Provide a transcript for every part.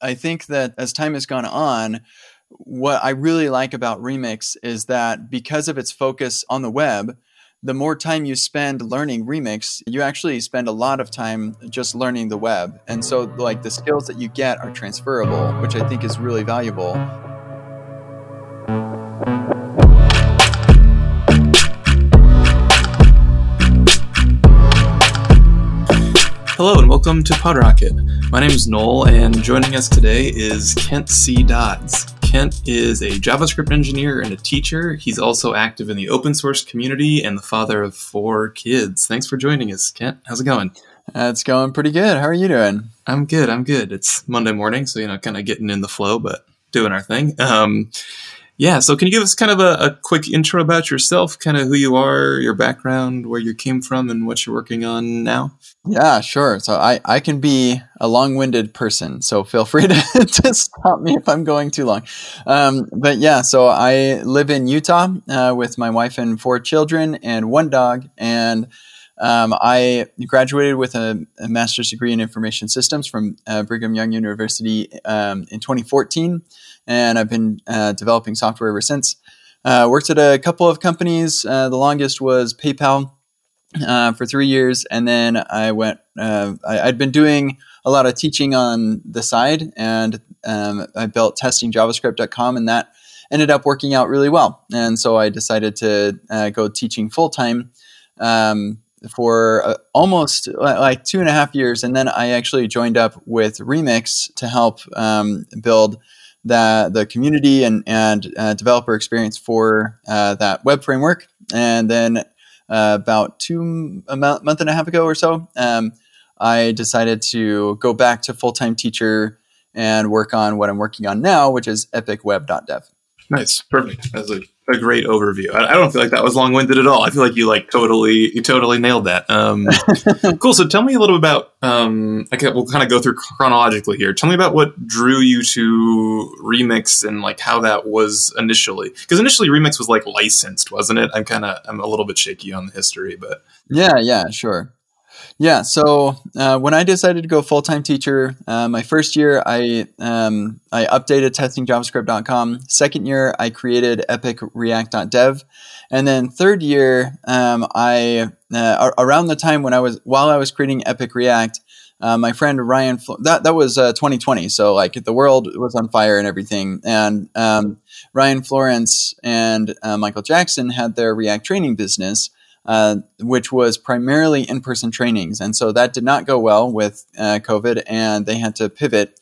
I think that as time has gone on, what I really like about Remix is that because of its focus on the web, the more time you spend learning Remix, you actually spend a lot of time just learning the web. And so, like, the skills that you get are transferable, which I think is really valuable. Welcome to PodRocket. My name is Noel, and joining us today is Kent C. Dodds. Kent is a JavaScript engineer and a teacher. He's also active in the open source community and the father of four kids. Thanks for joining us, Kent. How's it going? Uh, it's going pretty good. How are you doing? I'm good. I'm good. It's Monday morning, so you know, kind of getting in the flow, but doing our thing. Um, yeah, so can you give us kind of a, a, quick intro about yourself, kind of who you are, your background, where you came from, and what you're working on now? Yeah, sure. So I, I can be a long winded person, so feel free to, to stop me if I'm going too long. Um, but yeah, so I live in Utah uh, with my wife and four children and one dog. And um, I graduated with a, a, master's degree in information systems from uh, Brigham Young University um, in 2014 and I've been uh, developing software ever since. Uh, worked at a couple of companies. Uh, the longest was PayPal uh, for three years, and then I went. Uh, I, had been doing a lot of teaching on the side, and um, I built testingjavascript.com, and that ended up working out really well. And so I decided to go teaching full time. Um, for uh, almost like two and a half years. And then I actually joined up with Remix to help um, build the the community and and uh, developer experience for uh, that web framework. And then uh, about two a month, and a half ago or so, um, I decided to go back to full time teacher and work on what I'm working on now, which is epicweb.dev. Nice, perfect. That's a a great overview. I, I don't feel like that was long winded at all. I feel like you like totally you totally nailed that. Um, cool. So tell me a little bit about. Um, okay, we'll kind of go through chronologically here. Tell me about what drew you to Remix and like how that was initially. Because initially Remix was like licensed, wasn't it? I'm kind of I'm a little bit shaky on the history, but yeah, yeah, sure. Yeah. So uh, when I decided to go full time teacher, uh, my first year I um, I updated testingjavascript.com. Second year I created epicreact.dev, and then third year um, I uh, around the time when I was while I was creating Epic React. Uh, my friend Ryan, that that was 2020, uh, so like the world was on fire and everything. And um, Ryan Florence and uh, Michael Jackson had their React training business, uh, which was primarily in person trainings. And so that did not go well with uh, COVID, and they had to pivot.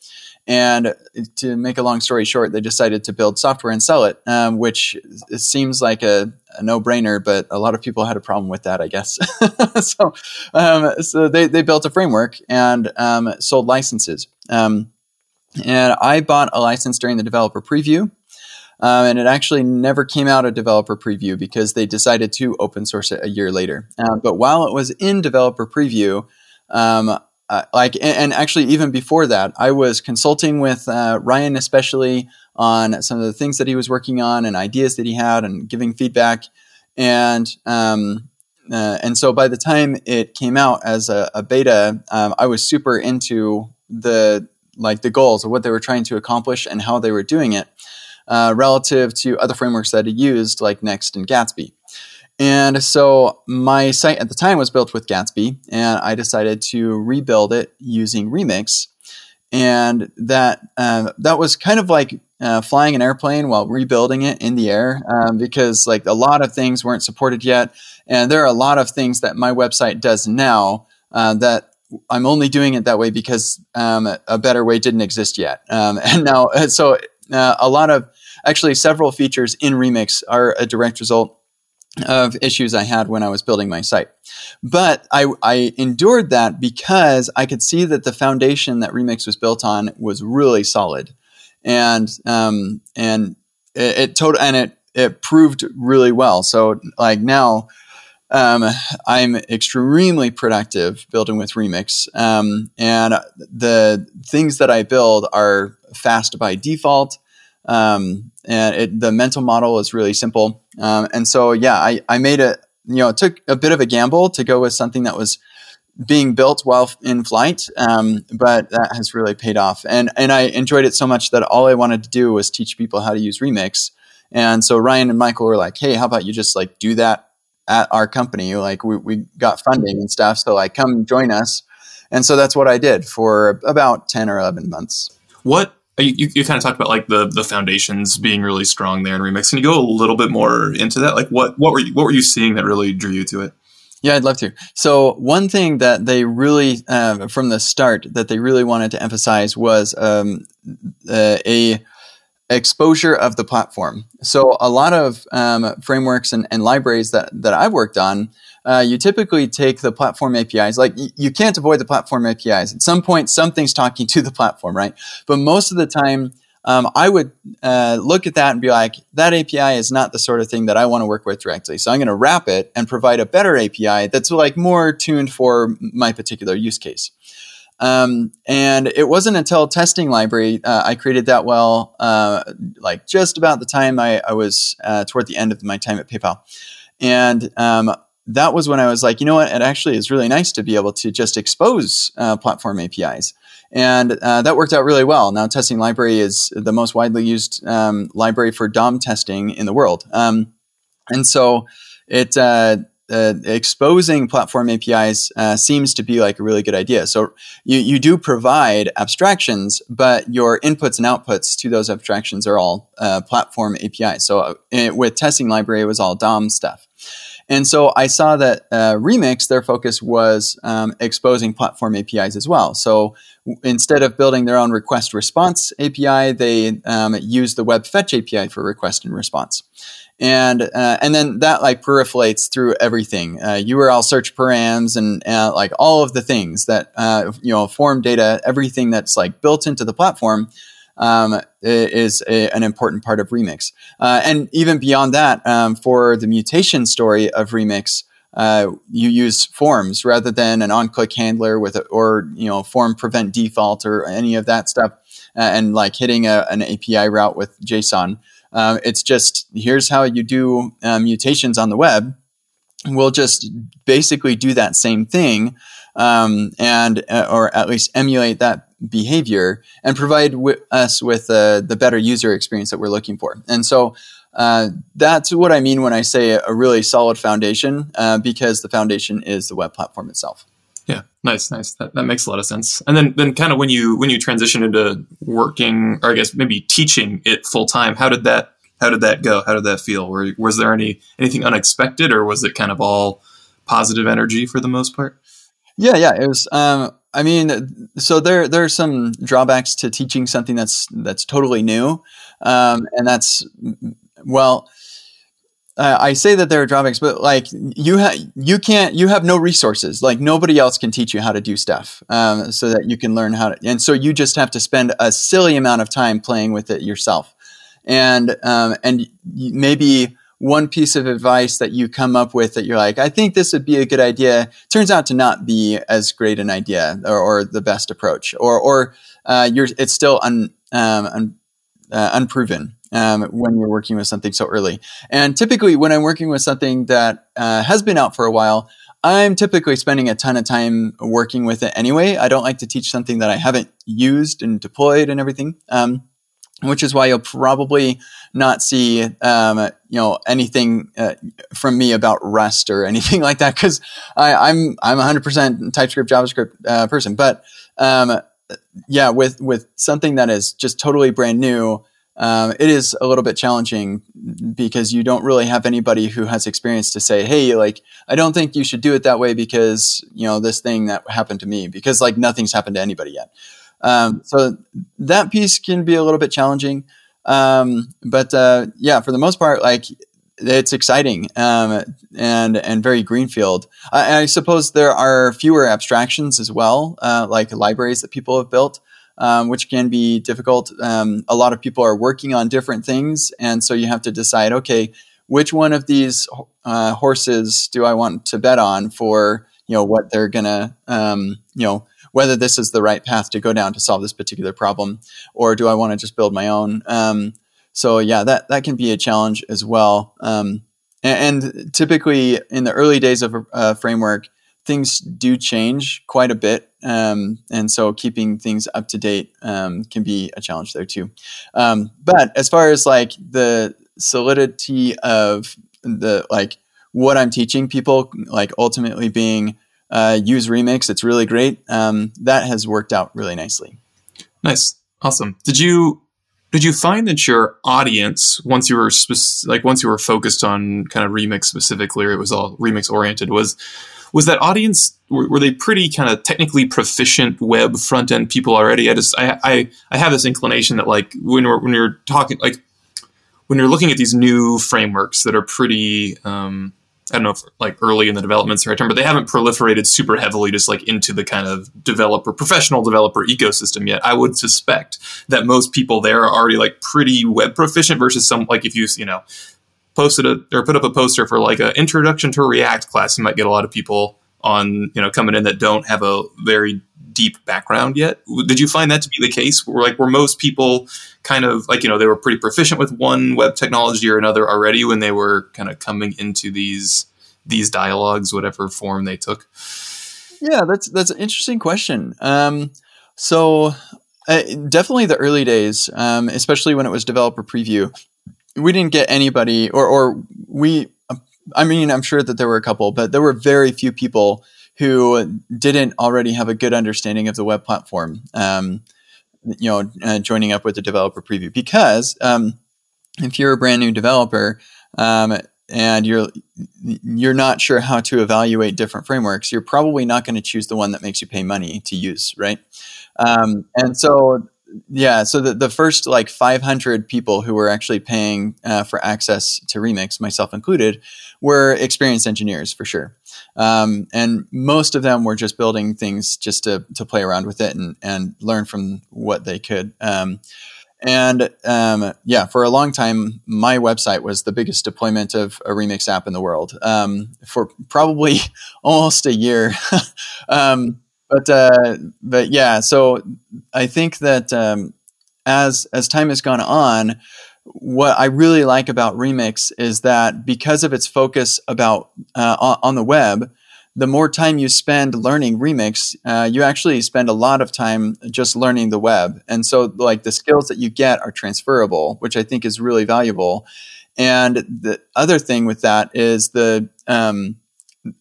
And to make a long story short, they decided to build software and sell it, um, which seems like a, a no brainer, but a lot of people had a problem with that, I guess. so um, so they, they built a framework and um, sold licenses. Um, and I bought a license during the developer preview. Um, and it actually never came out a developer preview because they decided to open source it a year later. Um, but while it was in developer preview, um, uh, like and, and, actually even before that, I was consulting with uh, Ryan especially on some of the things that he was working on and ideas that he had and giving feedback. And um, uh, and so by the time it came out as a, a beta, um, I was super into the like the goals of what they were trying to accomplish and how they were doing it uh, relative to other frameworks that I used, like Next and Gatsby. And so my site at the time was built with Gatsby, and I decided to rebuild it using Remix. And that uh, that was kind of like uh, flying an airplane while rebuilding it in the air, um, because like a lot of things weren't supported yet, and there are a lot of things that my website does now uh, that I'm only doing it that way because um, a better way didn't exist yet. Um, and now, so uh, a lot of actually several features in Remix are a direct result of issues I had when I was building my site. But I, I, endured that because I could see that the foundation that Remix was built on was really solid, and um, and it, it total and it it proved really well. So like now. Um, I'm extremely productive building with Remix, um, and the things that I build are fast by default. Um, and it, the mental model is really simple. Um, and so, yeah, I, I made it, you know, it took a bit of a gamble to go with something that was being built while in flight, um, but that has really paid off. And and I enjoyed it so much that all I wanted to do was teach people how to use Remix. And so Ryan and Michael were like, "Hey, how about you just like do that at our company? Like we we got funding and stuff, so like come join us." And so that's what I did for about ten or eleven months. What you, you kind of talked about like the the foundations being really strong there in Remix. Can you go a little bit more into that? Like what what were you, what were you seeing that really drew you to it? Yeah, I'd love to. So one thing that they really, uh, from the start, that they really wanted to emphasize was um, uh, a exposure of the platform. So a lot of um, frameworks and, and, libraries that that I've worked on, uh, you typically take the platform APIs. Like y- you can't avoid the platform APIs. At some point, something's talking to the platform, right? But most of the time, um, I would uh, look at that and be like, that API is not the sort of thing that I want to work with directly. So I'm going to wrap it and provide a better API that's like more tuned for my particular use case. Um, and it wasn't until testing library uh, I created that well, uh, like just about the time I, I was uh, toward the end of my time at PayPal. And um, that was when I was like, you know what? It actually is really nice to be able to just expose uh, platform APIs. And uh, that worked out really well. Now, Testing Library is the most widely used um, library for DOM testing in the world. Um, and so it uh, uh, exposing platform APIs uh, seems to be like a really good idea. So you, you do provide abstractions, but your inputs and outputs to those abstractions are all uh, platform APIs. So uh, it, with testing library, it was all DOM stuff. And so I saw that uh, Remix, their focus was um, exposing platform APIs as well. So instead of building their own request response API, they um, use the Web Fetch API for request and response. And uh, and then that like proliferates through everything, uh, URL search params and uh, like all of the things that uh, you know form data, everything that's like built into the platform um, is a, an important part of Remix. Uh, and even beyond that, um, for the mutation story of Remix, uh, you use forms rather than an on-click handler with a, or you know form prevent default or any of that stuff, uh, and like hitting a, an API route with JSON. Uh, it's just here's how you do uh, mutations on the web. We'll just basically do that same thing, um, and uh, or at least emulate that behavior and provide w- us with uh, the better user experience that we're looking for. And so uh, that's what I mean when I say a, really solid foundation, uh, because the foundation is the web platform itself. Yeah, nice, nice. That, that makes a lot of sense. And then, then kind of when you when you transition into working, or I guess maybe teaching it full time, how did that how did that go? How did that feel? Were, was there any anything unexpected, or was it kind of all positive energy for the most part? Yeah, yeah, it was. Um, I mean, so there there are some drawbacks to teaching something that's that's totally new, um, and that's well. I say that there are drawbacks, but like you have, you can't, you have no resources. Like nobody else can teach you how to do stuff, um, so that you can learn how to. And so you just have to spend a silly amount of time playing with it yourself, and um, and maybe one piece of advice that you come up with that you're like, I think this would be a good idea, turns out to not be as great an idea or, or the best approach, or or uh, you're it's still un, um, un, uh, unproven um, when you're working with something so early. And typically, when I'm working with something that uh, has been out for a while, I'm typically spending a ton of time working with it anyway. I don't like to teach something that I haven't used and deployed and everything. Um, which is why you'll probably not see um, you know anything uh, from me about Rust or anything like that because I'm I'm 100% TypeScript JavaScript uh, person. But um, yeah, with with something that is just totally brand new, um, it is a little bit challenging because you don't really have anybody who has experience to say, hey, like I don't think you should do it that way because you know this thing that happened to me because like nothing's happened to anybody yet. Um, so that piece can be a little bit challenging. Um, but uh, yeah, for the most part, like it's exciting um, and and very greenfield. I, I, suppose there are fewer abstractions as well, uh, like libraries that people have built, um, which can be difficult. Um, a lot of people are working on different things, and so you have to decide, okay, which one of these uh, horses do I want to bet on for you know what they're gonna um, you know whether this is the right path to go down to solve this particular problem, or do I want to just build my own? Um, so yeah, that that can be a challenge as well. Um, and, and, typically in the early days of a framework, things do change quite a bit, um, and so keeping things up to date um, can be a challenge there too. Um, but as far as like the solidity of the like what I'm teaching people, like ultimately being uh, use Remix, it's really great. Um, that has worked out really nicely. Nice, awesome. Did you did you find that your audience once you were like once you were focused on kind of remix specifically or it was all remix oriented was was that audience were, were they pretty kind of technically proficient web front end people already i just I, I i have this inclination that like when we're when you're talking like when you're looking at these new frameworks that are pretty um I don't know if like early in the development's right term, but they haven't proliferated super heavily just like into the kind of developer, professional developer ecosystem yet. I would suspect that most people there are already like pretty web proficient versus some like if you, you know, posted a or put up a poster for like an introduction to React class, you might get a lot of people on, you know, coming in that don't have a very deep background yet. Did you find that to be the case? Where like were most people kind of like you know they were pretty proficient with one web technology or another already when they were kind of coming into these these dialogues, whatever form they took? Yeah, that's that's an interesting question. Um, so uh, definitely the early days, um, especially when it was developer preview, we didn't get anybody, or or we. I mean, I'm sure that there were a couple, but there were very few people who didn't already have a good understanding of the web platform. Um, you know, uh, joining up with the developer preview because um, if you're a brand new developer um, and you're you're not sure how to evaluate different frameworks, you're probably not going to choose the one that makes you pay money to use, right? Um, and so yeah, so the, the first like 500 people who were actually paying uh, for access to Remix, myself included, were experienced engineers for sure. Um, and most of them were just building things just to, to play around with it and, and learn from what they could. Um, and um, yeah, for a long time, my website was the biggest deployment of a Remix app in the world um, for probably almost a year. Um, but uh, but yeah, so I think that um, as as time has gone on, what I really like about Remix is that because of its focus about uh, on the web, the more time you spend learning Remix, uh, you actually spend a lot of time just learning the web, and so like the skills that you get are transferable, which I think is really valuable. And the other thing with that is the um,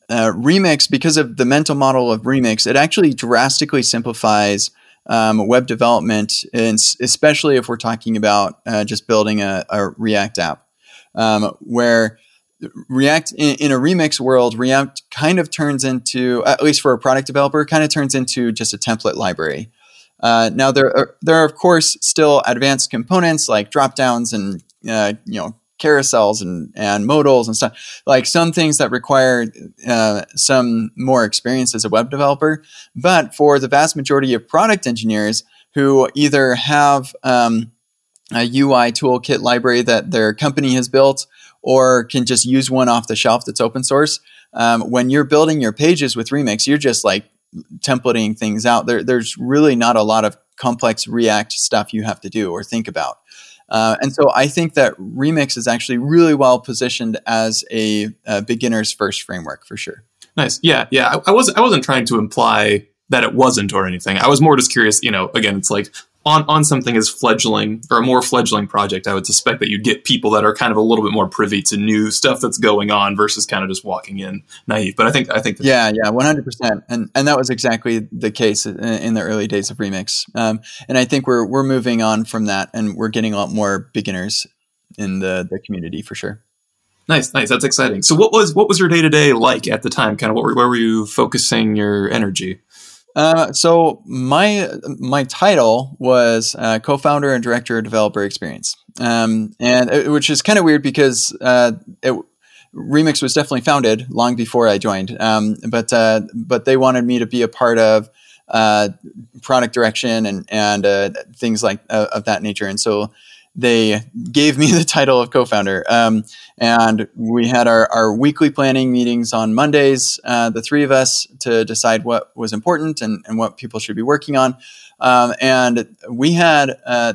uh, Remix, because of the mental model of Remix, it actually drastically simplifies um, web development, and especially if we're talking about uh, just building a, a React app, um, where React in, in, a Remix world, React kind of turns into, at least for a product developer, kind of turns into just a template library. Uh, now there are there are of course still advanced components like dropdowns and uh, you know carousels and, and modals and stuff. Like some things that require uh, some more experience as a web developer. But for the vast majority of product engineers who either have um, a ui toolkit library that their company has built or can just use one off the shelf that's open source um, when you're building your pages with remix you're just like templating things out. There, there's really not a lot of complex react stuff you have to do or think about uh, and so I think that Remix is actually really well positioned as a, a beginner's first framework for sure. Nice. Yeah. Yeah. I, I wasn't, I wasn't trying to imply that it wasn't or anything. I was more just curious, you know, again, it's like on, on something as fledgling or a more fledgling project, I would suspect that you'd get people that are kind of a little bit more privy to new stuff that's going on versus kind of just walking in naive. But I think I think yeah, yeah, one hundred percent, and and that was exactly the case in, in the early days of Remix. Um, and I think we're we're moving on from that, and we're getting a lot more beginners in the the community for sure. Nice, nice. That's exciting. So, what was what was your day to day like at the time? Kind of, what were, where were you focusing your energy? Uh, so my my title was uh, co-founder and director of developer experience, um, and which is kind of weird because uh, it, Remix was definitely founded long before I joined, um, but uh, but they wanted me to be a part of uh, product direction and and things like of that nature, and so they gave me the title of co-founder. Um, and we had our, our weekly planning meetings on Mondays, uh, the three of us, to decide what was important and, and what people should be working on. Um, and we had uh,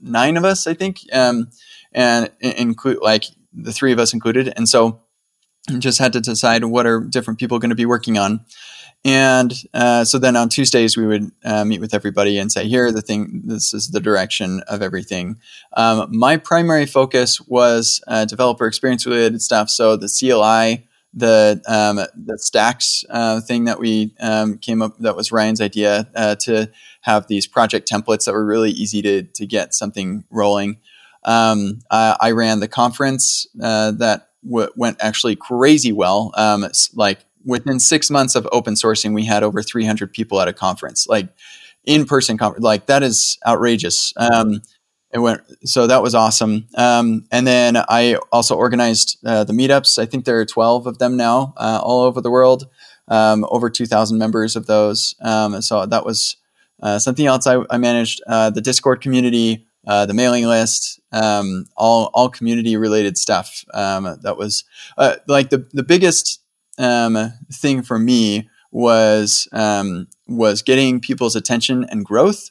nine of us, I think, um, and include like the three of us included. And so just had to decide what are different people going to be working on. And uh, so then on Tuesdays we would uh, meet with everybody and say, here are the thing. This is the direction of everything. Um, my primary focus was uh, developer experience related stuff. So the CLI, the um, the stacks uh, thing that we um, came up that was Ryan's idea uh, to have these project templates that were really easy to to get something rolling. Um, I ran the conference uh, that w- went actually crazy well. Um, like within six months of open sourcing, we had over 300 people at a conference, like in person conference. Like that is outrageous. Um, it went so that was awesome. Um, and then I also organized uh, the meetups. I think there are 12 of them now, uh, all over the world. Um, over 2,000 members of those. Um, so that was uh, something else I, I managed. Uh, the Discord community, uh, the mailing list, um, all all community related stuff. Um, that was uh, like the the biggest um, thing for me was um, was getting people's attention and growth.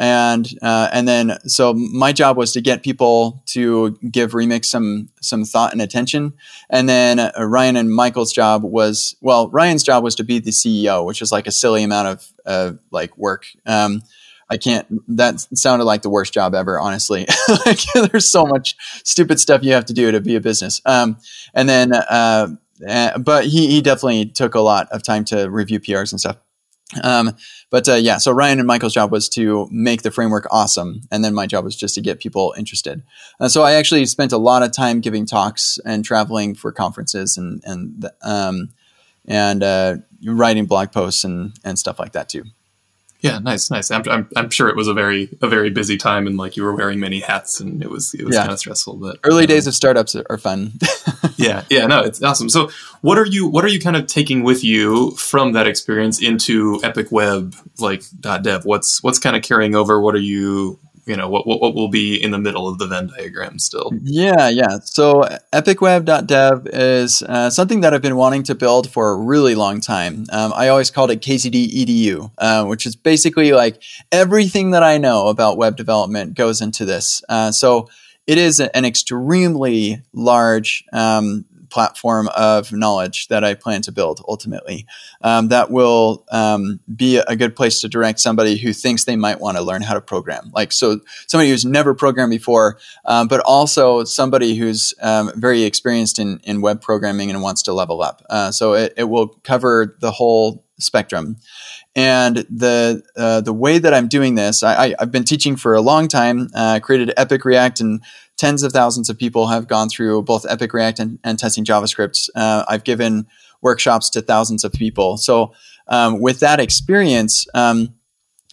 And uh, and then so my job was to get people to give remix some some thought and attention. And then uh, ryan and michael's job was well ryan's job was to be the ceo which is like a silly amount of uh, like work. Um, i can't that sounded like the worst job ever honestly. Like, there's so much stupid stuff you have to do to be a business. Um, and then uh, but he, he definitely took a lot of time to review PRs and stuff. Um, but uh, yeah, so Ryan and Michael's job was to make the framework awesome, and then my job was just to get people interested. Uh, so I actually spent a lot of time giving talks and traveling for conferences and and um, and uh, writing blog posts and and stuff like that too. Yeah, nice, nice. I'm, I'm, I'm, sure it was a very a very busy time, and like you were wearing many hats, and it was it was yeah. kind of stressful. But early um, days of startups are fun. yeah, yeah, no, it's awesome. So, what are you what are you kind of taking with you from that experience into Epic Web like .dev? What's what's kind of carrying over? What are you you know what, what, what will be in the middle of the Venn diagram still. Yeah, yeah. So epicweb.dev is uh, something that I've been wanting to build for a really long time. Um, I always called it KCD EDU, uh, which is basically like everything that I know about web development goes into this. Uh, so it is an extremely large um, platform of knowledge that I plan to build ultimately. Um, that will um, be a good place to direct somebody who thinks they might want to learn how to program. Like, so somebody who's never programmed before, um, but also somebody who's um, very experienced in, in web programming and wants to level up. Uh, so it, it will cover the whole spectrum. And the uh, the way that I'm doing this, I, have been teaching for a long time. Uh, created Epic React and tens of thousands of people have gone through both Epic React and, and testing JavaScript. Uh, I've given workshops to thousands of people. So um, with that experience, um,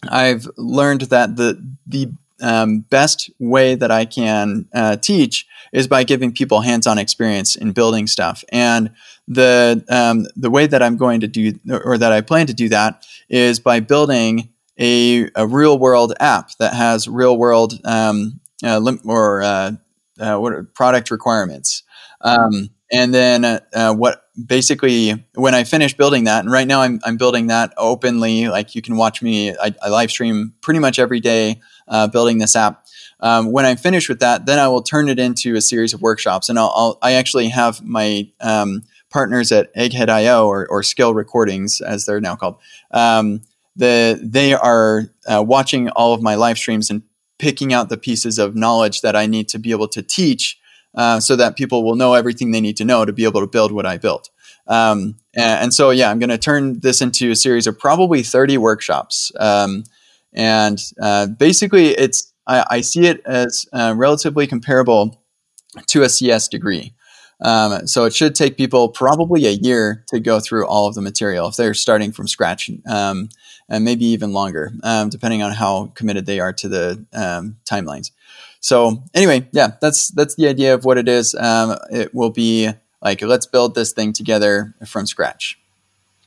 I've learned that the the um, best way that I can uh, teach is by giving people hands-on experience in building stuff. And the um, the way that I'm going to do, or that I plan to do that, is by building a, a real world app that has real world um, uh, lim- or uh, uh, what product requirements. Um, and then uh, what basically when I finish building that, and right now I'm, I'm building that openly, like you can watch me, I, I live stream pretty much every day uh, building this app. Um, when I'm finished with that, then I will turn it into a series of workshops, and I'll, I'll i actually have my um, partners at Egghead.io or, or Skill Recordings, as they're now called. Um, the they are uh, watching all of my live streams and picking out the pieces of knowledge that I need to be able to teach uh, so that people will know everything they need to know to be able to build what I built. Um, and, and, so, yeah, I'm going to turn this into a series of probably 30 workshops. Um, and uh, basically, it's I, I, see it as uh, relatively comparable to a CS degree. Um, so it should take people probably a year to go through all of the material if they're starting from scratch. Um, and maybe even longer, um, depending on how committed they are to the um, timelines. So anyway, yeah, that's that's the idea of what it is. Um, it will be like let's build this thing together from scratch.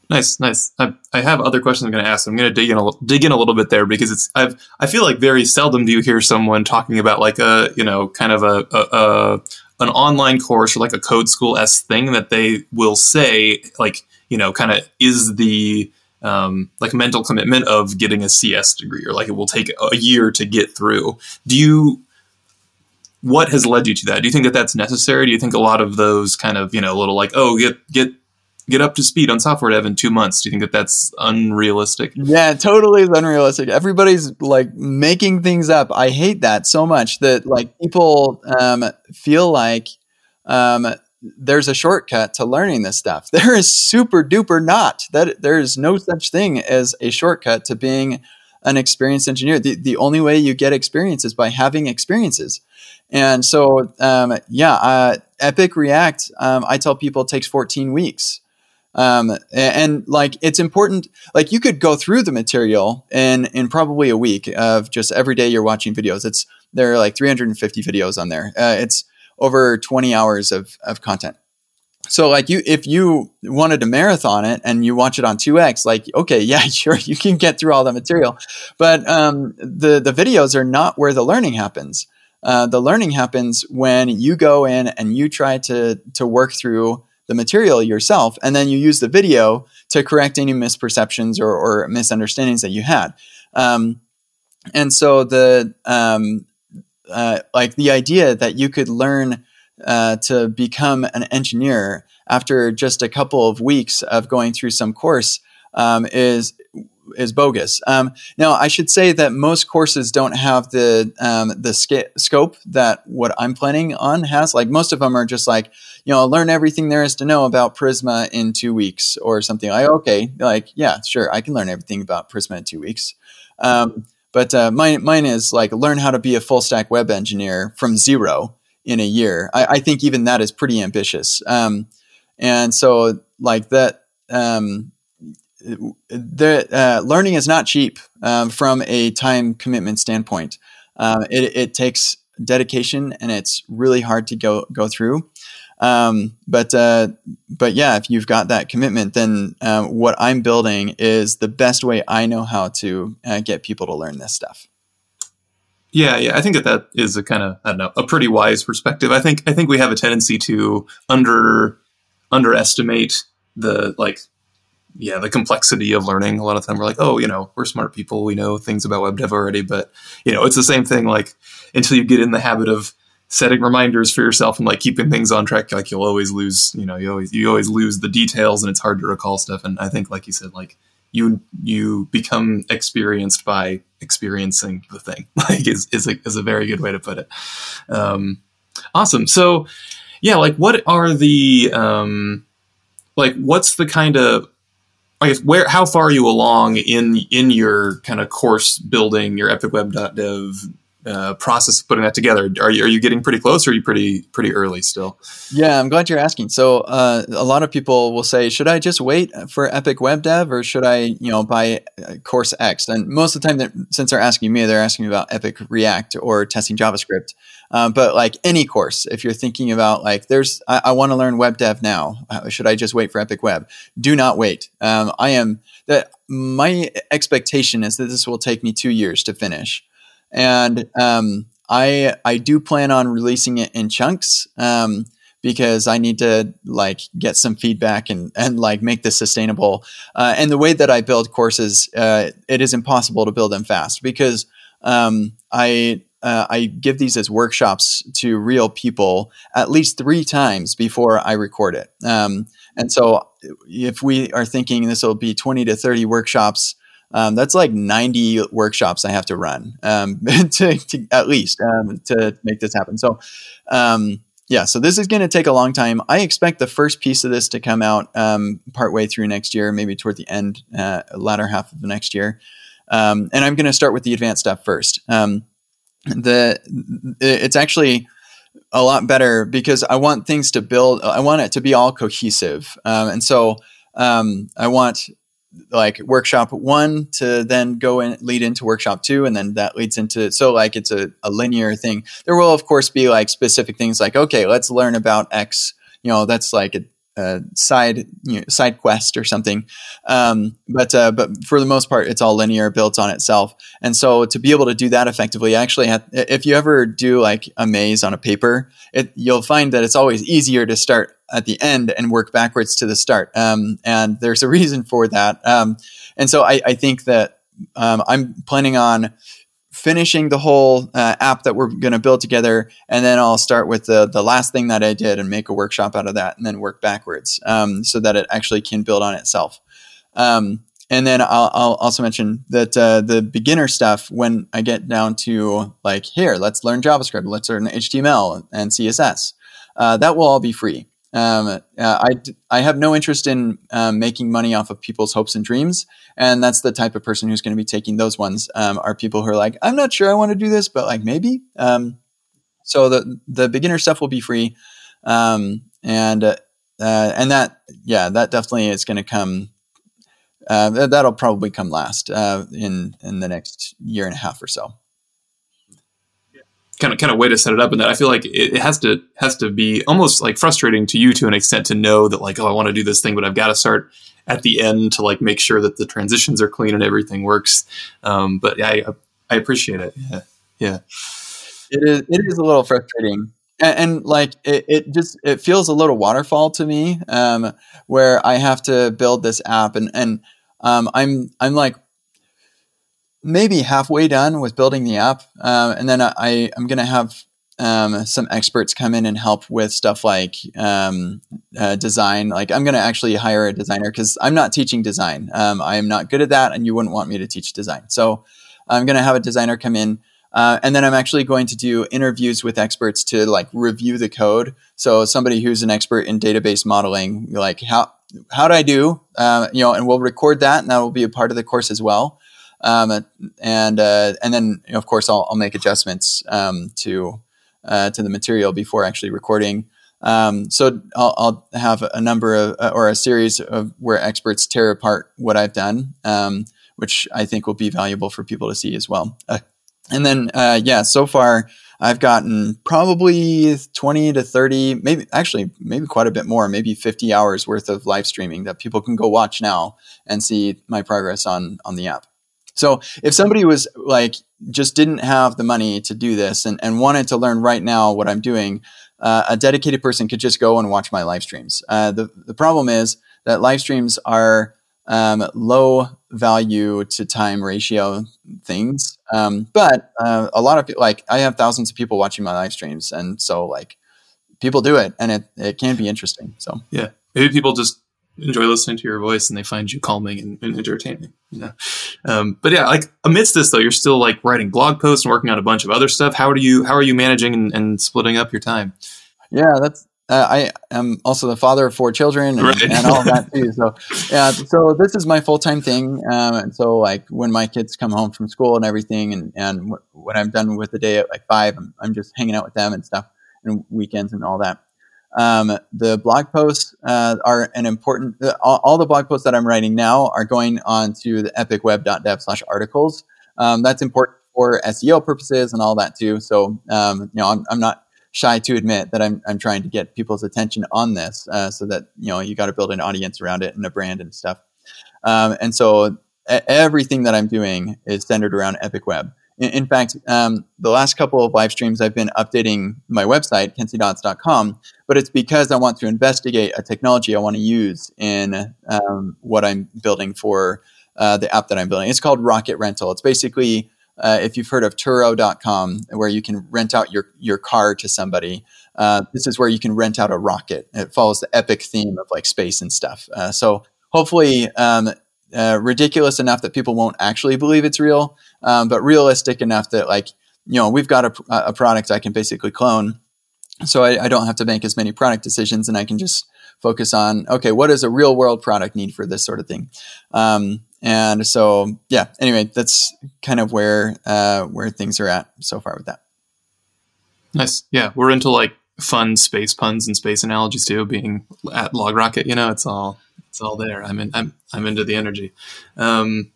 Nice, nice. I, I have other questions I'm going to ask. I'm going to dig in a dig in a little bit there because it's I've I feel like very seldom do you hear someone talking about like a you know kind of a, a, a an online course or like a code school s thing that they will say like you know kind of is the um, like mental commitment of getting a CS degree, or like it will take a year to get through. Do you what has led you to that? Do you think that that's necessary? Do you think a lot of those kind of you know little like oh get get get up to speed on software dev in two months? Do you think that that's unrealistic? Yeah, totally is unrealistic. Everybody's like making things up. I hate that so much that like people um, feel like um, there's a shortcut to learning this stuff. There is super duper not. That there is no such thing as a shortcut to being an experienced engineer. The, the only way you get experience is by having experiences. And so, um, yeah, uh, Epic React, um, I tell people takes 14 weeks. Um, and, and, like it's important, like you could go through the material in in probably a week of just every day you're watching videos. It's there are like 350 videos on there. Uh, it's over 20 hours of of content. So like you, if you wanted to marathon it and you watch it on 2x, like, okay, yeah, sure, you can get through all the material, but um, the, the videos are not where the learning happens. Uh, the learning happens when you go in and you try to, to work through the material yourself, and then you use the video to correct any misperceptions or, or misunderstandings that you had. Um, and so the um, uh, like the idea that you could learn uh, to become an engineer after just a couple of weeks of going through some course um, is is bogus. Um, now, I should say that most courses don't have the um, the sca- scope that what I'm planning on has. Like most of them are just like, you know, learn everything there is to know about Prisma in two weeks or something. Like, okay, like yeah, sure, I can learn everything about Prisma in two weeks. Um, but uh, mine mine is like learn how to be a full stack web engineer from zero in a year. I, I think even that is pretty ambitious. Um, and so like that. Um, the uh, learning is not cheap um, from a time commitment standpoint. Uh, it, it, takes dedication, and it's really hard to go go through. Um, but uh, but yeah, if you've got that commitment, then um, what I'm building is the best way I know how to uh, get people to learn this stuff. Yeah, yeah, I think that that is a kind of I don't know a pretty wise perspective. I think I think we have a tendency to under underestimate the like yeah, the complexity of learning. A lot of time we're like, oh, you know, we're smart people. We know things about web dev already. But, you know, it's the same thing. Like until you get in the habit of setting reminders for yourself and like keeping things on track, like you'll always lose, you know, you always, you always lose the details and it's hard to recall stuff. And I think, like you said, like you, you become experienced by experiencing the thing, like is, is a, is a very good way to put it. Um, awesome. So yeah, like what are the, um, like what's the kind of I guess where how far are you along in in your kind of course building your epic epicweb.dev uh, process of putting that together? Are you, are you getting pretty close or are you pretty pretty early still? Yeah, I'm glad you're asking. So uh, a lot of people will say, should I just wait for Epic Web Dev or should I, you know, buy uh, course X? And most of the time, that since they're asking me, they're asking about Epic React or testing JavaScript. Um, but like any course, if you're thinking about like, there's, I, I want to learn web dev now. Should I just wait for Epic Web? Do not wait. Um, I am that my expectation is that this will take me two years to finish and um, I I do plan on releasing it in chunks um, because I need to like get some feedback and and like make this sustainable. Uh, and the way that I build courses, uh, it is impossible to build them fast because um, I uh, I give these as workshops to real people at least three times before I record it. Um, and so, if we are thinking this will be 20 to 30 workshops um, that's like 90 workshops I have to run um, to, to, at least um, to make this happen. So, um, yeah, so this is going to take a long time. I expect the first piece of this to come out um, partway through next year, maybe toward the end, uh, latter half of the next year. Um, and I'm going to start with the advanced stuff first. the it's actually a lot better because I want things to build. I want it to be all cohesive, and so um, I want like workshop one to then go and lead into workshop two and then that leads into so like it's a, a linear thing. There will of course be like specific things like okay let's learn about x you know that's like a, a side you know, side quest or something. Um, but uh, but for the most part it's all linear built on itself. And so to be able to do that effectively actually have, if you ever do like a maze on a paper it, you'll find that it's always easier to start at the end and work backwards to the start. Um, and there's a reason for that. Um, and so I, I think that um, I'm planning on finishing the whole uh, app that we're going to build together, and then I'll start with the the last thing that I did and make a workshop out of that, and then work backwards um, so that it actually can build on itself. Um, and then I'll, I'll, also mention that uh, the beginner stuff, when I get down to like here, let's learn JavaScript, let's learn HTML and CSS, uh, that will all be free. Um, uh, I, I have no interest in um, making money off of people's hopes and dreams. And that's the type of person who's going to be taking those ones um, are people who are like, I'm not sure I want to do this, but like maybe. Um, so the, the beginner stuff will be free. Um, and, uh, and that, yeah, that definitely is going to come. Uh, that'll probably come last uh, in in the next year and a half or so kind of kind of way to set it up and that I feel like it, it, has to has to be almost like frustrating to you to an extent to know that like oh I want to do this thing but I've got to start at the end to like make sure that the transitions are clean and everything works. Um, but I, I appreciate it. Yeah, yeah. It is it is a little frustrating. And, and like it, it just it feels a little waterfall to me, um, where I have to build this app and and um, I'm I'm like maybe halfway done with building the app, um, and then I I'm gonna have um, some experts come in and help with stuff like um, uh, design. Like I'm gonna actually hire a designer because I'm not teaching design. Um, I am not good at that, and you wouldn't want me to teach design. So I'm gonna have a designer come in. Uh, and then I'm actually going to do interviews with experts to like review the code. So somebody who's an expert in database modeling, like how how do I do? Uh, you know, and we'll record that, and that will be a part of the course as well. Um, and uh, and then of course I'll, I'll make adjustments um, to uh, to the material before actually recording. Um, so I'll, I'll, have a number of uh, or a series of where experts tear apart what I've done, um, which I think will be valuable for people to see as well. Uh, and then uh, yeah, so far I've gotten probably 20 to 30, maybe actually maybe quite a bit more, maybe 50 hours worth of live streaming that people can go watch now and see my progress on on the app. So if somebody was like just didn't have the money to do this and, and wanted to learn right now what I'm doing, uh, a dedicated person could just go and watch my live streams. Uh, the, the problem is that live streams are um, low value to time ratio things. Um, but uh, a lot of people, like I have thousands of people watching my live streams. And so like people do it and it, it can be interesting. So yeah, maybe people just enjoy listening to your voice and they find you calming and, and entertaining. You know? Um, but yeah, like amidst this though, you're still like writing blog posts and working on a bunch of other stuff. How are you, how are you managing and, and splitting up your time? Yeah, that's, uh, I am also the father of four children and, right. and all that too. So yeah, so this is my full time thing. Um, and so like when my kids come home from school and everything, and and w- when I'm done with the day at like five, I'm, I'm just hanging out with them and stuff, and weekends and all that. Um, the blog posts uh, are an important. Uh, all, all, the blog posts that I'm writing now are going on to the epicweb.dev/articles. Um, that's important for SEO purposes and all that too. So um, you know, I'm, I'm, not shy to admit that I'm, I'm trying to get people's attention on this, uh, so that you know you got to build an audience around it and a brand and stuff. Um, and so everything that I'm doing is centered around Epic Web. In, in fact, um, the last couple of live streams, I've been updating my website, kentcdodds.com, but it's because I want to investigate a technology I want to use in um, what I'm building for uh, the app that I'm building. It's called Rocket Rental. It's basically, uh, if you've heard of Turo.com, where you can rent out your, your car to somebody, uh, this is where you can rent out a rocket. It follows the epic theme of like space and stuff. Uh, so hopefully, um, uh, ridiculous enough that people won't actually believe it's real, um, but realistic enough that like you know we've got a, a product I can basically clone, so I, I, don't have to make as many product decisions, and I can just focus on okay, what does a real world product need for this sort of thing, um, and so yeah. Anyway, that's kind of where uh, where things are at so far with that. Nice, yeah. We're into like fun space puns and space analogies too. Being at LogRocket, you know, it's all it's all there. I'm in. I'm I'm into the energy. Um,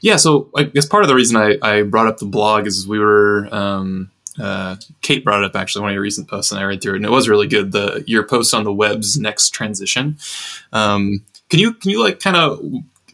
yeah. So I guess part of the reason I, I brought up the blog is we were. Um, uh, Kate brought it up actually one of your recent posts, and I read through it, and it was really good. The your post on the web's next transition. Um, can you can you like kind of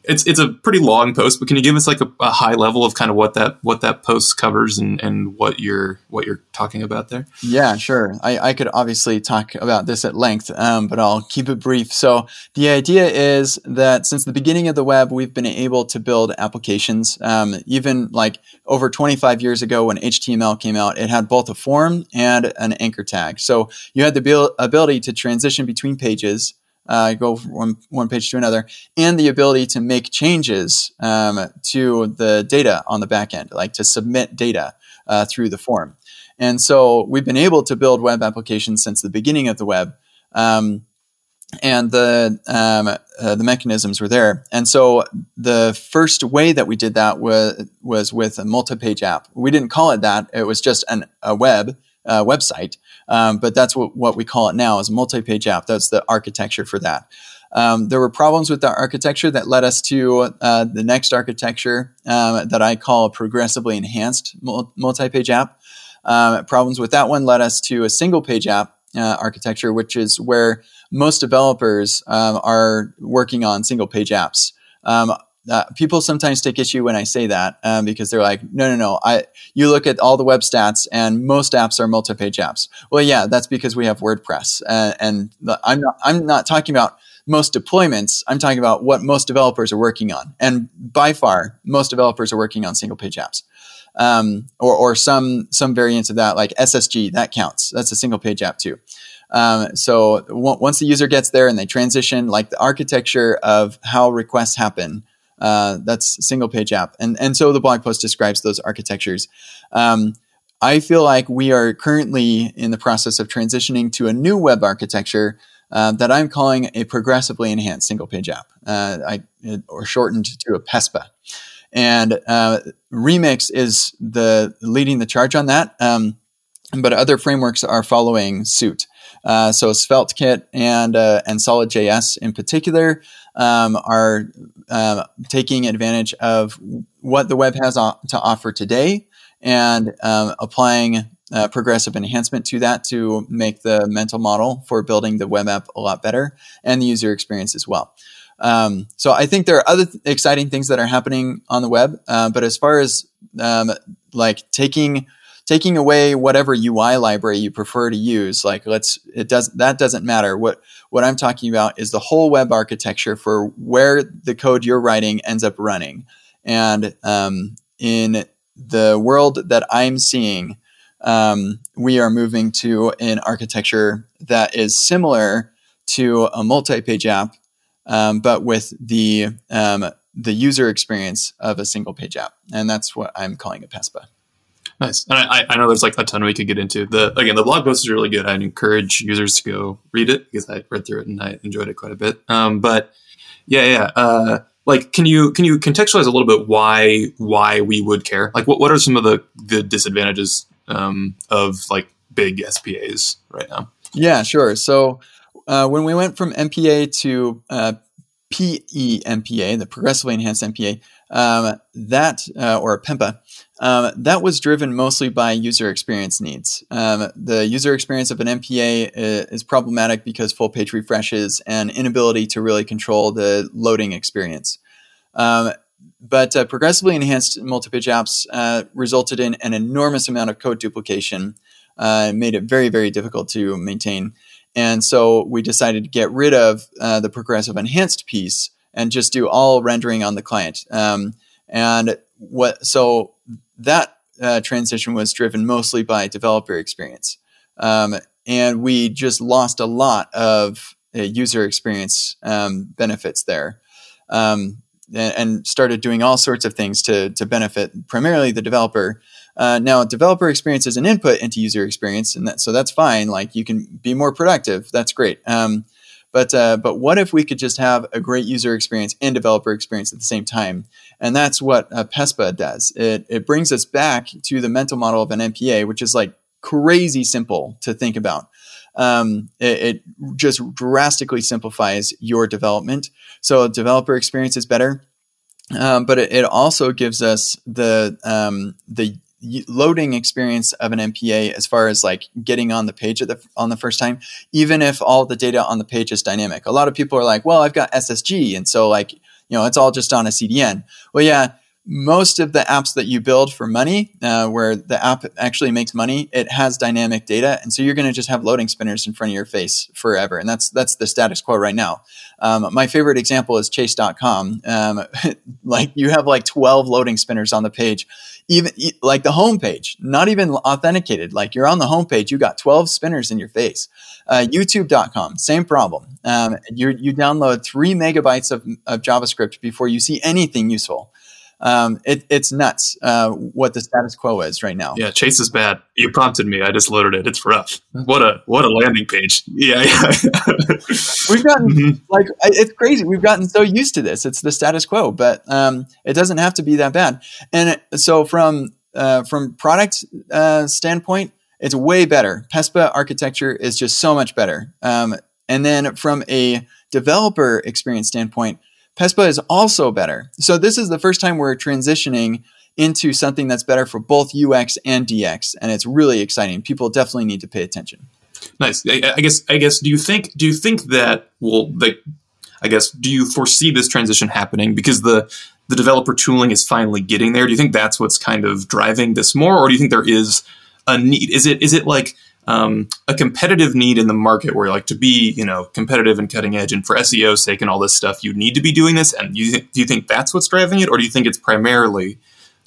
it's it's a pretty long post, but can you give us like a, a, high level of kind of what that what that post covers and, and what you're what you're talking about there? Yeah, sure. I, I could obviously talk about this at length, um, but I'll keep it brief. So the idea is that since the beginning of the web, we've been able to build applications. Um, even like over 25 years ago, when HTML came out, it had both a form and an anchor tag. So you had the ability to transition between pages uh, go from one, one page to another, and the ability to make changes um, to the data on the back end, like to submit data uh, through the form. And so we've been able to build web applications since the beginning of the web. Um, and the um, uh, the mechanisms were there. And so the first way that we did that was was with a multi-page app. We didn't call it that; it was just an, a web uh, website. Um, but that's what, what we call it now is a multi-page app. That's the architecture for that. Um, there were problems with the architecture that led us to uh, the next architecture um, that I call a progressively enhanced multi-page app. Um, problems with that one led us to a single-page app uh, architecture, which is where most developers um, are working on single-page apps. Uh, people sometimes take issue when I say that um, because they're like, no, no, no. I you look at all the web stats and most apps are multi-page apps. Well, yeah, that's because we have WordPress, uh, and the, I'm not I'm not talking about most deployments. I'm talking about what most developers are working on, and by far, most developers are working on single-page apps. Um, or, or some some variants of that, like SSG, that counts. That's a single page app too. Um, so w- once the user gets there and they transition, like the architecture of how requests happen uh, that's single page app. And, and so the blog post describes those architectures. Um, I feel like we are currently in the process of transitioning to a new web architecture uh, that I'm calling a progressively enhanced single page app, uh, I, or shortened to a PESPA. And uh, Remix is the leading the charge on that, um, but other frameworks are following suit. Uh, so SvelteKit and uh, and SolidJS in particular um, are uh, taking advantage of what the web has to offer today and um, applying uh, progressive enhancement to that to make the mental model for building the web app a lot better and the user experience as well. Um, so I think there are other th- exciting things that are happening on the web, uh, but as far as um, like taking taking away whatever UI library you prefer to use. Like let's it does that doesn't matter. What what I'm talking about is the whole web architecture for where the code you're writing ends up running. And um, in the world that I'm seeing, um, we are moving to an architecture that is similar to a multi-page app, um, but with the um, the user experience of a single page app, and that's what I'm calling a PESPA. Nice. And I, I know there's like a ton we could get into. The again, the blog post is really good. I'd encourage users to go read it because I read through it and I enjoyed it quite a bit. Um, but yeah, yeah. Uh, like, can you can you contextualize a little bit why why we would care? Like, what what are some of the the disadvantages um, of like big SPAs right now? Yeah, sure. So uh, when we went from MPA to uh, PEMPA, the progressively enhanced MPA, um, that uh, or PEMPA, um, that was driven mostly by user experience needs. Um, the user experience of an MPA is, is, problematic because full page refreshes and inability to really control the loading experience. Um, but uh, progressively enhanced multi-page apps uh, resulted in an enormous amount of code duplication, uh, made it very, very difficult to maintain. And so we decided to get rid of uh, the progressive enhanced piece and just do all rendering on the client. Um, and what so that uh, transition was driven mostly by developer experience. Um, and we just lost a lot of uh, user experience um, benefits there. Um, and, and, started doing all sorts of things to, to benefit primarily the developer. Uh, now, developer experience is an input into user experience, and that, so that's fine. Like you can be more productive. That's great. Um, but uh, but what if we could just have a great user experience and developer experience at the same time? And that's what uh, PESPA does. It it brings us back to the mental model of an MPA, which is like crazy simple to think about. Um, it, it, just drastically simplifies your development. So developer experience is better, um, but it, it, also gives us the um, the loading experience of an MPA as far as like getting on the page the, on the first time, even if all the data on the page is dynamic. A lot of people are like, well, I've got SSG. And so like you know, it's all just on a CDN. Well, yeah, most of the apps that you build for money, uh, where the app actually makes money, it has dynamic data, and so you're going to just have loading spinners in front of your face forever, and that's that's the status quo right now. Um, my favorite example is Chase.com. Um, like you have like 12 loading spinners on the page, even like the homepage, not even authenticated. Like you're on the homepage, you got 12 spinners in your face. Uh, YouTube.com, same problem. Um, you you download three megabytes of, of JavaScript before you see anything useful um, it, it's nuts uh, what the status quo is right now. Yeah, Chase is bad. You prompted me. I just loaded it. It's rough. What a what a landing page. Yeah, yeah. We've gotten mm-hmm. like it's crazy. We've gotten so used to this. It's the status quo, but um, it doesn't have to be that bad. And so from uh, from product uh, standpoint, it's way better. PESPA architecture is just so much better. Um, and then from a developer experience standpoint, PESPA is also better. So this is the first time we're transitioning into something that's better for both UX and DX, and it's really exciting. People definitely need to pay attention. Nice. I, I guess. I guess. Do you think? Do you think that Well, like? I guess. Do you foresee this transition happening because the the developer tooling is finally getting there? Do you think that's what's kind of driving this more, or do you think there is a need? Is it is it like um, a competitive need in the market where like to be you know competitive and cutting edge and for SEO sake and all this stuff you need to be doing this. And you th- do you think that's what's driving it? Or do you think it's primarily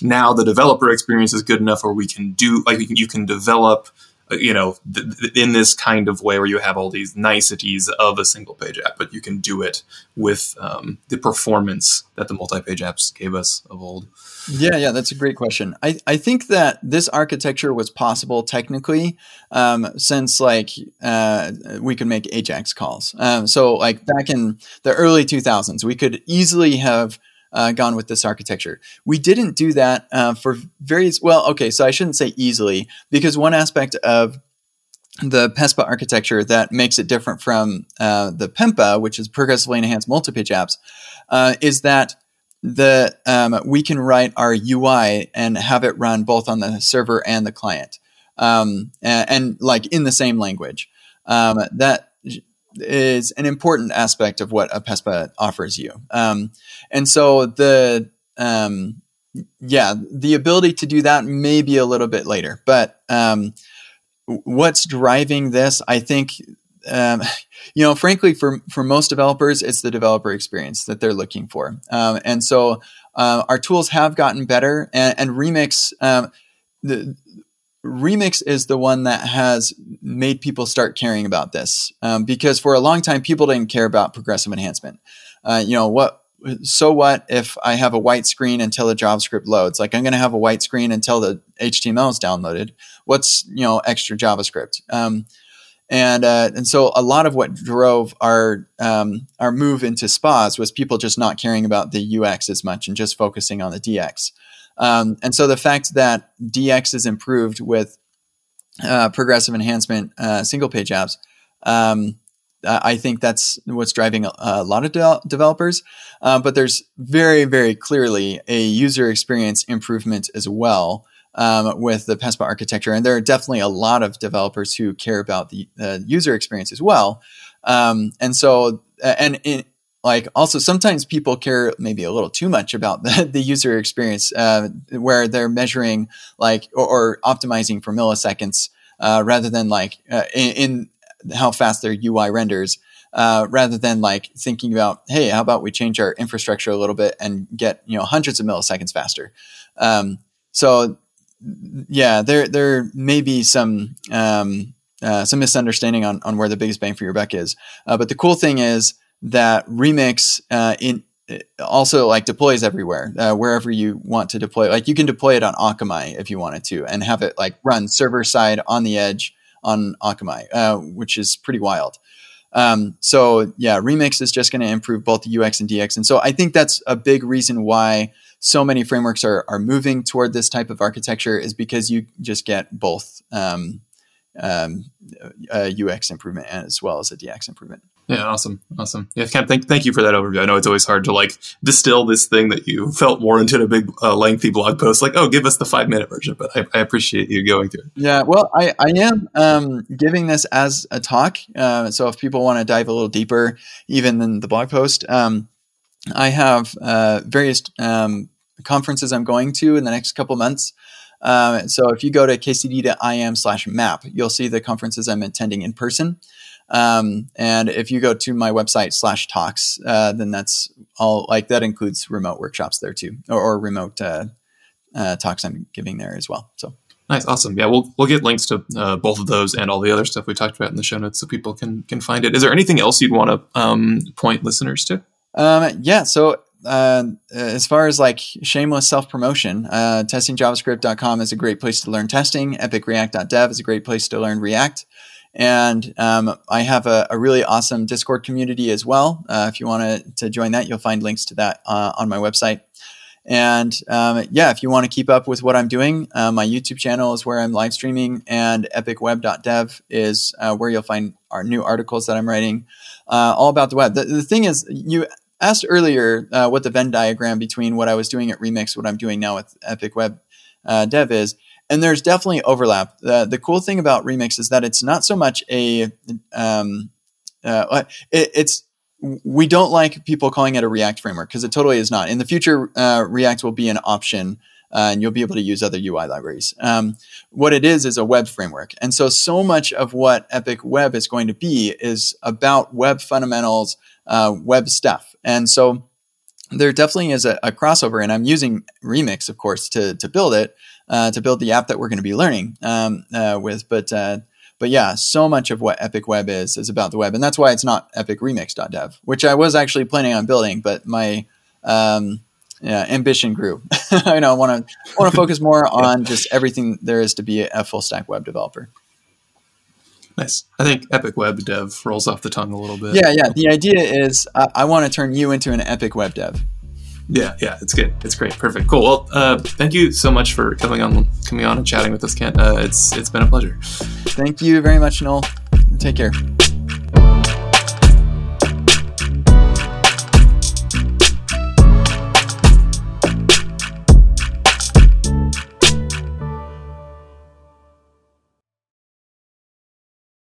now the developer experience is good enough where we can do like you can develop uh, you know th- th- in this kind of way where you have all these niceties of a single page app but you can do it with um, the performance that the multi-page apps gave us of old yeah, yeah, that's a great question. I, I think that this architecture was possible technically um, since like uh, we could make AJAX calls. Um, so like back in the early 2000s, we could easily have uh, gone with this architecture. We didn't do that uh, for various. Well, okay, so I shouldn't say easily because one aspect of the PESPA architecture that makes it different from uh, the PEMPA, which is progressively enhanced multi-page apps, uh, is that the um, we can write our UI and have it run both on the server and the client, um, and, and, like in the same language. Um, that is an important aspect of what a PESPA offers you. Um, and so the um, yeah, the ability to do that may be a little bit later, but um, what's driving this, I think um, you know, frankly, for for most developers, it's the developer experience that they're looking for, um, and so uh, our tools have gotten better. And, and Remix, um, the Remix is the one that has made people start caring about this um, because for a long time people didn't care about progressive enhancement. Uh, you know what? So what if I have a white screen until the JavaScript loads? Like I'm going to have a white screen until the HTML is downloaded. What's you know extra JavaScript? And uh, and so a lot of what drove our um, our move into SPAs was people just not caring about the UX as much and just focusing on the DX. Um, and so the fact that DX is improved with uh, progressive enhancement uh, single page apps, um, I think that's what's driving a, a lot of de- developers. Uh, but there's very very clearly a user experience improvement as well um, with the PESPA architecture. And there are definitely a lot of developers who care about the uh, user experience as well. Um, and so, and in, like also sometimes people care maybe a little too much about the, the user experience uh, where they're measuring like or, or optimizing for milliseconds uh, rather than like uh, in, in, how fast their UI renders. Uh, rather than like thinking about, hey, how about we change our infrastructure a little bit and get you know hundreds of milliseconds faster. Um, so yeah, there there may be some um, uh, some misunderstanding on, on where the biggest bang for your buck is. Uh, but the cool thing is that Remix uh, in also like deploys everywhere uh, wherever you want to deploy. Like you can deploy it on Akamai if you wanted to, and have it like run server side on the edge on Akamai, uh, which is pretty wild. Um, so yeah, Remix is just going to improve both the UX and DX, and so I think that's a big reason why so many frameworks are, are moving toward this type of architecture is because you just get both um, um, UX improvement as well as a DX improvement. Yeah, awesome, awesome. Yeah, Ken, thank thank you for that overview. I know it's always hard to like distill this thing that you felt warranted a big uh, lengthy blog post. Like, oh, give us the five minute version. But I, I, appreciate you going through it. Yeah, well, I I am um, giving this as a talk. Uh, so if people want to dive a little deeper, even than the blog post. Um, I have uh, various um, conferences I'm going to in the next couple months. Um, so if you go to kcd.im slash map, you'll see the conferences I'm attending in person. Um, and if you go to my website slash talks, uh, then that's all like that includes remote workshops there too, or, or remote uh, uh, talks I'm giving there as well. So nice, awesome. Yeah, we'll we'll get links to uh, both of those and all the other stuff we talked about in the show notes so people can can find it. Is there anything else you'd want to um, point listeners to? Um, yeah. So uh, as far as like shameless self promotion, uh, testingjavascript.com is a great place to learn testing. EpicReact.dev is a great place to learn React. And um, I have a, a, really awesome Discord community as well. Uh, if you want to join that, you'll find links to that uh, on my website. And um, yeah, if you want to keep up with what I'm doing, uh, my YouTube channel is where I'm live streaming, and epicweb.dev is uh, where you'll find our new articles that I'm writing uh, all about the web. The, the, thing is, you asked earlier uh, what the Venn diagram between what I was doing at Remix, what I'm doing now with Epic Web Dev is and there's definitely overlap. Uh, the cool thing about Remix is that it's not so much a um, uh, it, it's we don't like people calling it a React framework because it totally is not. In the future, uh, React will be an option. Uh, and you'll be able to use other UI libraries. Um, what it is is a web framework, and so so much of what Epic Web is going to be is about web fundamentals, uh, web stuff, and so there definitely is a, a, crossover. And I'm using Remix, of course, to to build it uh, to build the app that we're going to be learning um, uh, with. But uh, but yeah, so much of what Epic Web is is about the web, and that's why it's not epicremix.dev, which I was actually planning on building, but my um, yeah, ambition grew. I know I want to want to focus more on just everything there is to be a full stack web developer. Nice. I think Epic Web Dev rolls off the tongue a little bit. Yeah, yeah. The idea is I, I want to turn you into an Epic Web Dev. Yeah, yeah, it's good. It's great. Perfect. Cool. Well, uh, thank you so much for coming on, coming on and chatting with us, Kent. Uh, it's it's been a pleasure. Thank you very much, Noel. Take care.